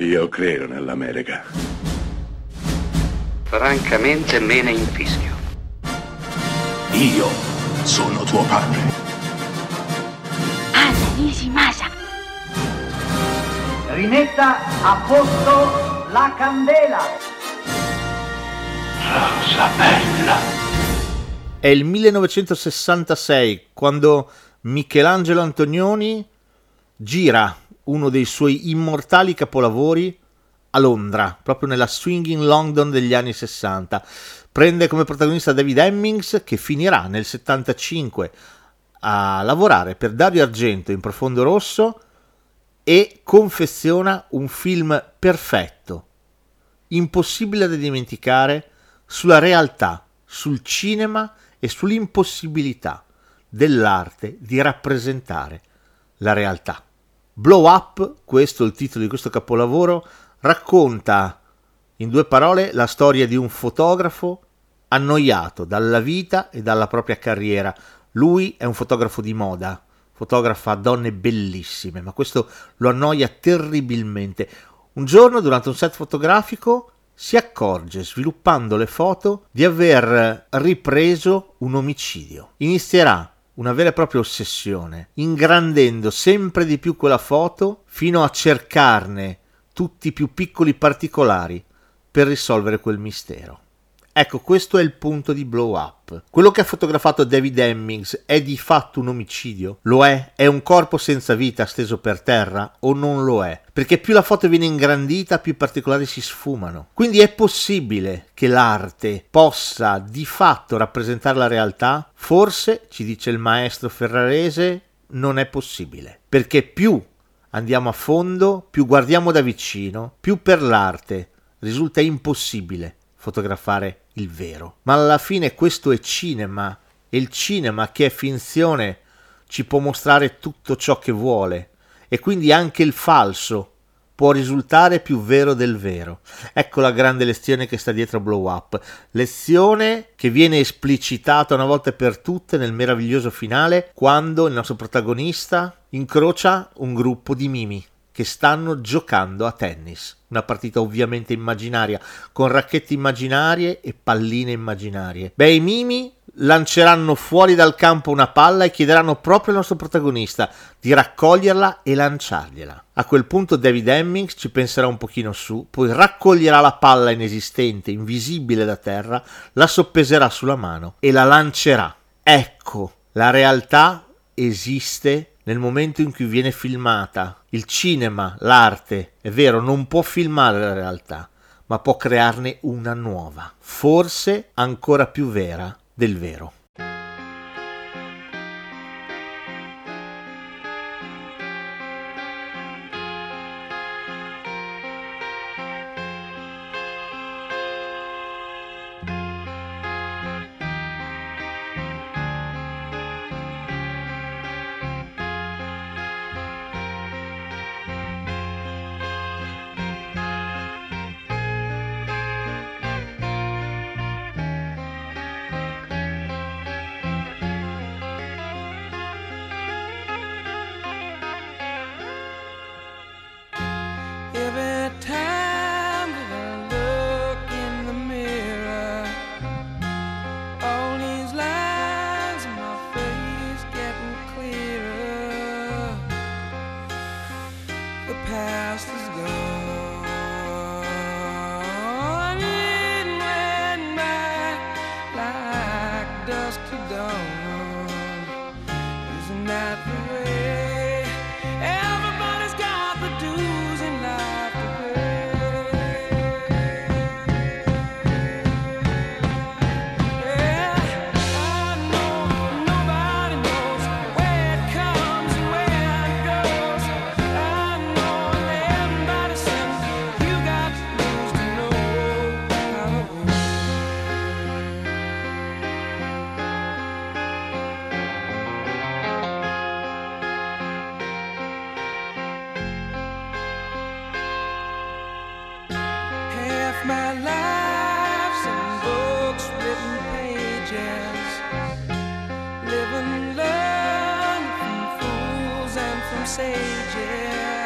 Io credo nell'America. Francamente me ne infischio. Io sono tuo padre. Anna Nishimasa. Rimetta a posto la candela. Rosa bella. È il 1966 quando Michelangelo Antonioni gira uno dei suoi immortali capolavori a Londra, proprio nella swinging London degli anni 60. Prende come protagonista David Hemmings che finirà nel 75 a lavorare per Dario Argento in Profondo Rosso e confeziona un film perfetto, impossibile da dimenticare, sulla realtà, sul cinema e sull'impossibilità dell'arte di rappresentare la realtà. Blow Up, questo è il titolo di questo capolavoro, racconta in due parole la storia di un fotografo annoiato dalla vita e dalla propria carriera. Lui è un fotografo di moda, fotografa donne bellissime, ma questo lo annoia terribilmente. Un giorno, durante un set fotografico, si accorge, sviluppando le foto, di aver ripreso un omicidio. Inizierà una vera e propria ossessione, ingrandendo sempre di più quella foto fino a cercarne tutti i più piccoli particolari per risolvere quel mistero. Ecco, questo è il punto di Blow Up. Quello che ha fotografato David Hemmings è di fatto un omicidio? Lo è? È un corpo senza vita steso per terra o non lo è? Perché più la foto viene ingrandita, più i particolari si sfumano. Quindi è possibile che l'arte possa di fatto rappresentare la realtà? Forse, ci dice il maestro ferrarese, non è possibile. Perché più andiamo a fondo, più guardiamo da vicino, più per l'arte risulta impossibile fotografare il vero. Ma alla fine questo è cinema e il cinema che è finzione ci può mostrare tutto ciò che vuole e quindi anche il falso può risultare più vero del vero. Ecco la grande lezione che sta dietro Blow Up, lezione che viene esplicitata una volta per tutte nel meraviglioso finale quando il nostro protagonista incrocia un gruppo di mimi che stanno giocando a tennis. Una partita ovviamente immaginaria, con racchette immaginarie e palline immaginarie. Beh, i mimi lanceranno fuori dal campo una palla e chiederanno proprio al nostro protagonista di raccoglierla e lanciargliela. A quel punto David Hemmings ci penserà un pochino su, poi raccoglierà la palla inesistente, invisibile da terra, la soppeserà sulla mano e la lancerà. Ecco, la realtà esiste nel momento in cui viene filmata. Il cinema, l'arte, è vero, non può filmare la realtà, ma può crearne una nuova, forse ancora più vera del vero. my life's books, written pages, from fools and from sages.